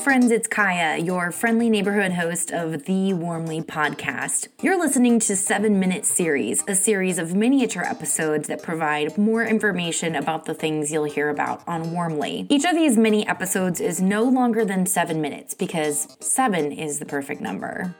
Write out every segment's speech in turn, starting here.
friends, it's Kaya, your friendly neighborhood host of the Warmly podcast. You're listening to 7 Minute Series, a series of miniature episodes that provide more information about the things you'll hear about on Warmly. Each of these mini episodes is no longer than 7 minutes because 7 is the perfect number.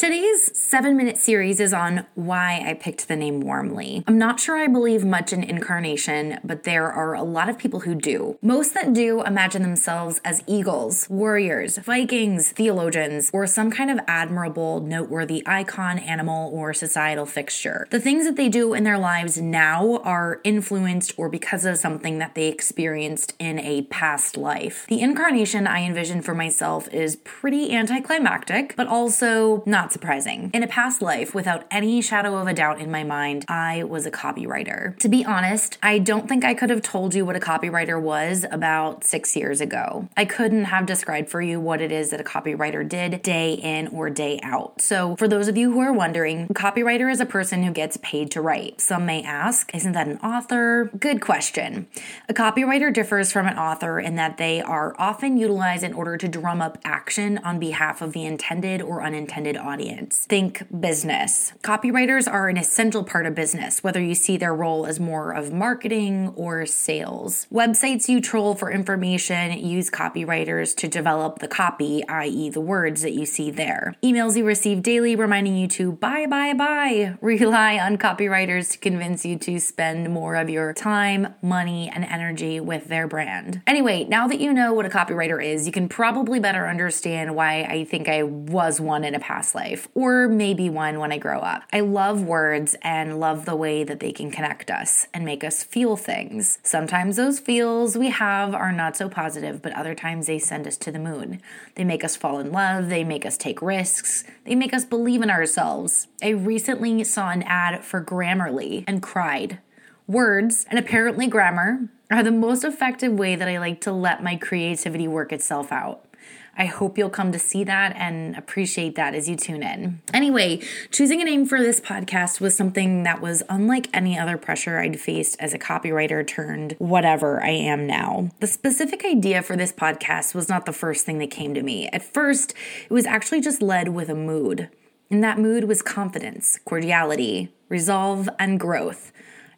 Today's seven minute series is on why I picked the name Warmly. I'm not sure I believe much in incarnation, but there are a lot of people who do. Most that do imagine themselves as eagles, warriors, Vikings, theologians, or some kind of admirable, noteworthy icon, animal, or societal fixture. The things that they do in their lives now are influenced or because of something that they experienced in a past life. The incarnation I envision for myself is pretty anticlimactic, but also not surprising. In a past life, without any shadow of a doubt in my mind, I was a copywriter. To be honest, I don't think I could have told you what a copywriter was about six years ago. I couldn't have described for you what it is that a copywriter did day in or day out. So, for those of you who are wondering, a copywriter is a person who gets paid to write. Some may ask, isn't that an author? Good question. A copywriter differs from an author in that they are often utilized in order to drum up action on behalf of the intended or unintended audience audience. Think business. Copywriters are an essential part of business, whether you see their role as more of marketing or sales. Websites you troll for information use copywriters to develop the copy, i.e., the words that you see there. Emails you receive daily reminding you to buy, buy, buy rely on copywriters to convince you to spend more of your time, money, and energy with their brand. Anyway, now that you know what a copywriter is, you can probably better understand why I think I was one in a past life life, or maybe one when I grow up. I love words and love the way that they can connect us and make us feel things. Sometimes those feels we have are not so positive, but other times they send us to the moon. They make us fall in love, they make us take risks, they make us believe in ourselves. I recently saw an ad for Grammarly and cried. Words, and apparently grammar, are the most effective way that I like to let my creativity work itself out. I hope you'll come to see that and appreciate that as you tune in. Anyway, choosing a name for this podcast was something that was unlike any other pressure I'd faced as a copywriter turned whatever I am now. The specific idea for this podcast was not the first thing that came to me. At first, it was actually just led with a mood. And that mood was confidence, cordiality, resolve, and growth.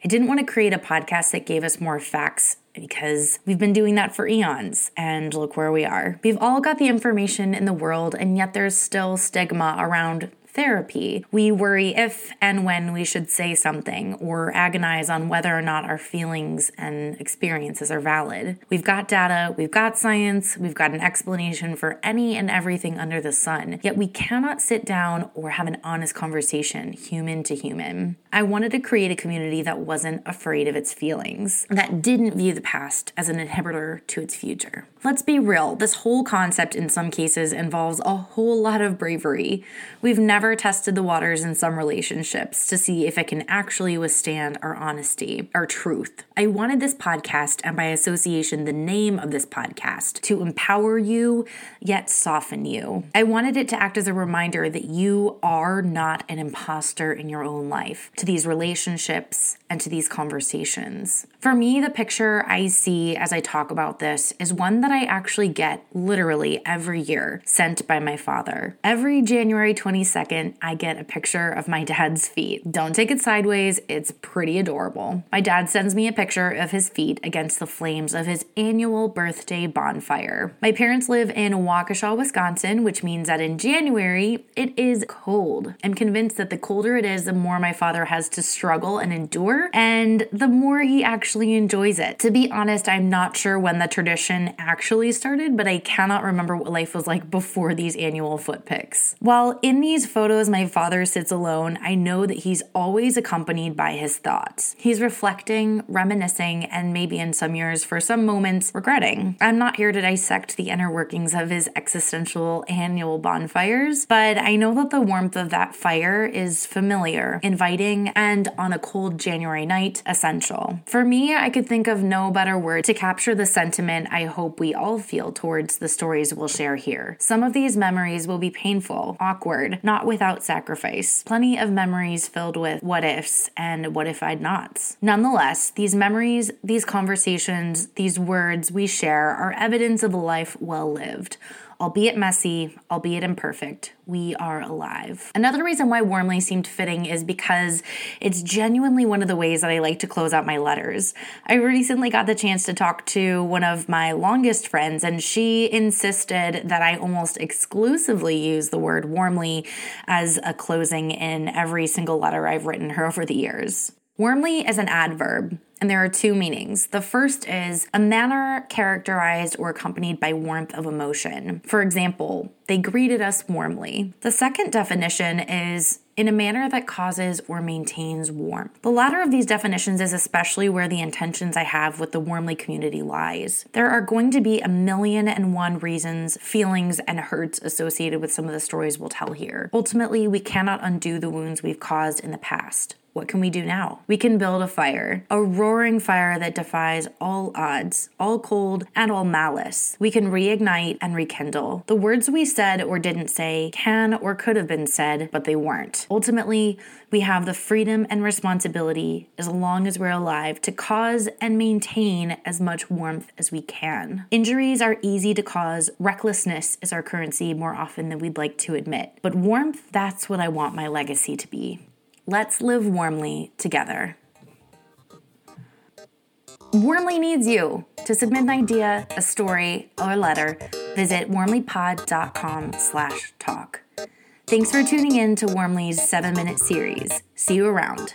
I didn't want to create a podcast that gave us more facts because we've been doing that for eons and look where we are. We've all got the information in the world, and yet there's still stigma around therapy. We worry if and when we should say something or agonize on whether or not our feelings and experiences are valid. We've got data, we've got science, we've got an explanation for any and everything under the sun, yet we cannot sit down or have an honest conversation, human to human. I wanted to create a community that wasn't afraid of its feelings, that didn't view the past as an inhibitor to its future. Let's be real, this whole concept in some cases involves a whole lot of bravery. We've never never tested the waters in some relationships to see if it can actually withstand our honesty, our truth. I wanted this podcast, and by association, the name of this podcast, to empower you yet soften you. I wanted it to act as a reminder that you are not an imposter in your own life, to these relationships and to these conversations. For me, the picture I see as I talk about this is one that I actually get literally every year sent by my father. Every January 22nd, second, I get a picture of my dad's feet. Don't take it sideways, it's pretty adorable. My dad sends me a picture of his feet against the flames of his annual birthday bonfire. My parents live in Waukesha, Wisconsin, which means that in January it is cold. I'm convinced that the colder it is, the more my father has to struggle and endure, and the more he actually enjoys it. To be honest, I'm not sure when the tradition actually started, but I cannot remember what life was like before these annual foot pics. While in these photos, photos my father sits alone, I know that he's always accompanied by his thoughts. He's reflecting, reminiscing, and maybe in some years, for some moments, regretting. I'm not here to dissect the inner workings of his existential annual bonfires, but I know that the warmth of that fire is familiar, inviting, and on a cold January night, essential. For me, I could think of no better word to capture the sentiment I hope we all feel towards the stories we'll share here. Some of these memories will be painful, awkward, not without sacrifice. Plenty of memories filled with what ifs and what if I'd nots. Nonetheless, these memories, these conversations, these words we share are evidence of a life well lived albeit messy, albeit imperfect, we are alive. Another reason why Warmly seemed fitting is because it's genuinely one of the ways that I like to close out my letters. I recently got the chance to talk to one of my longest friends, and she insisted that I almost exclusively use the word warmly as a closing in every single letter I've written her over the years. Warmly is an adverb, and there are two meanings. The first is a manner characterized or accompanied by warmth of emotion. For example, they greeted us warmly. The second definition is in a manner that causes or maintains warmth. The latter of these definitions is especially where the intentions I have with the Warmly community lies. There are going to be a million and one reasons, feelings, and hurts associated with some of the stories we'll tell here. Ultimately, we cannot undo the wounds we've caused in the past. What can we do now? We can build a fire, a roaring fire that defies all odds, all cold, and all malice. We can reignite and rekindle. The words we said or didn't say can or could have been said, but they weren't. Ultimately, we have the freedom and responsibility, as long as we're alive, to cause and maintain as much warmth as we can. Injuries are easy to cause, recklessness is our currency more often than we'd like to admit. But warmth, that's what I want my legacy to be. Let's live warmly together. Warmly needs you. To submit an idea, a story, or a letter, visit warmlypod.com slash talk. Thanks for tuning in to Warmly's 7-Minute series. See you around.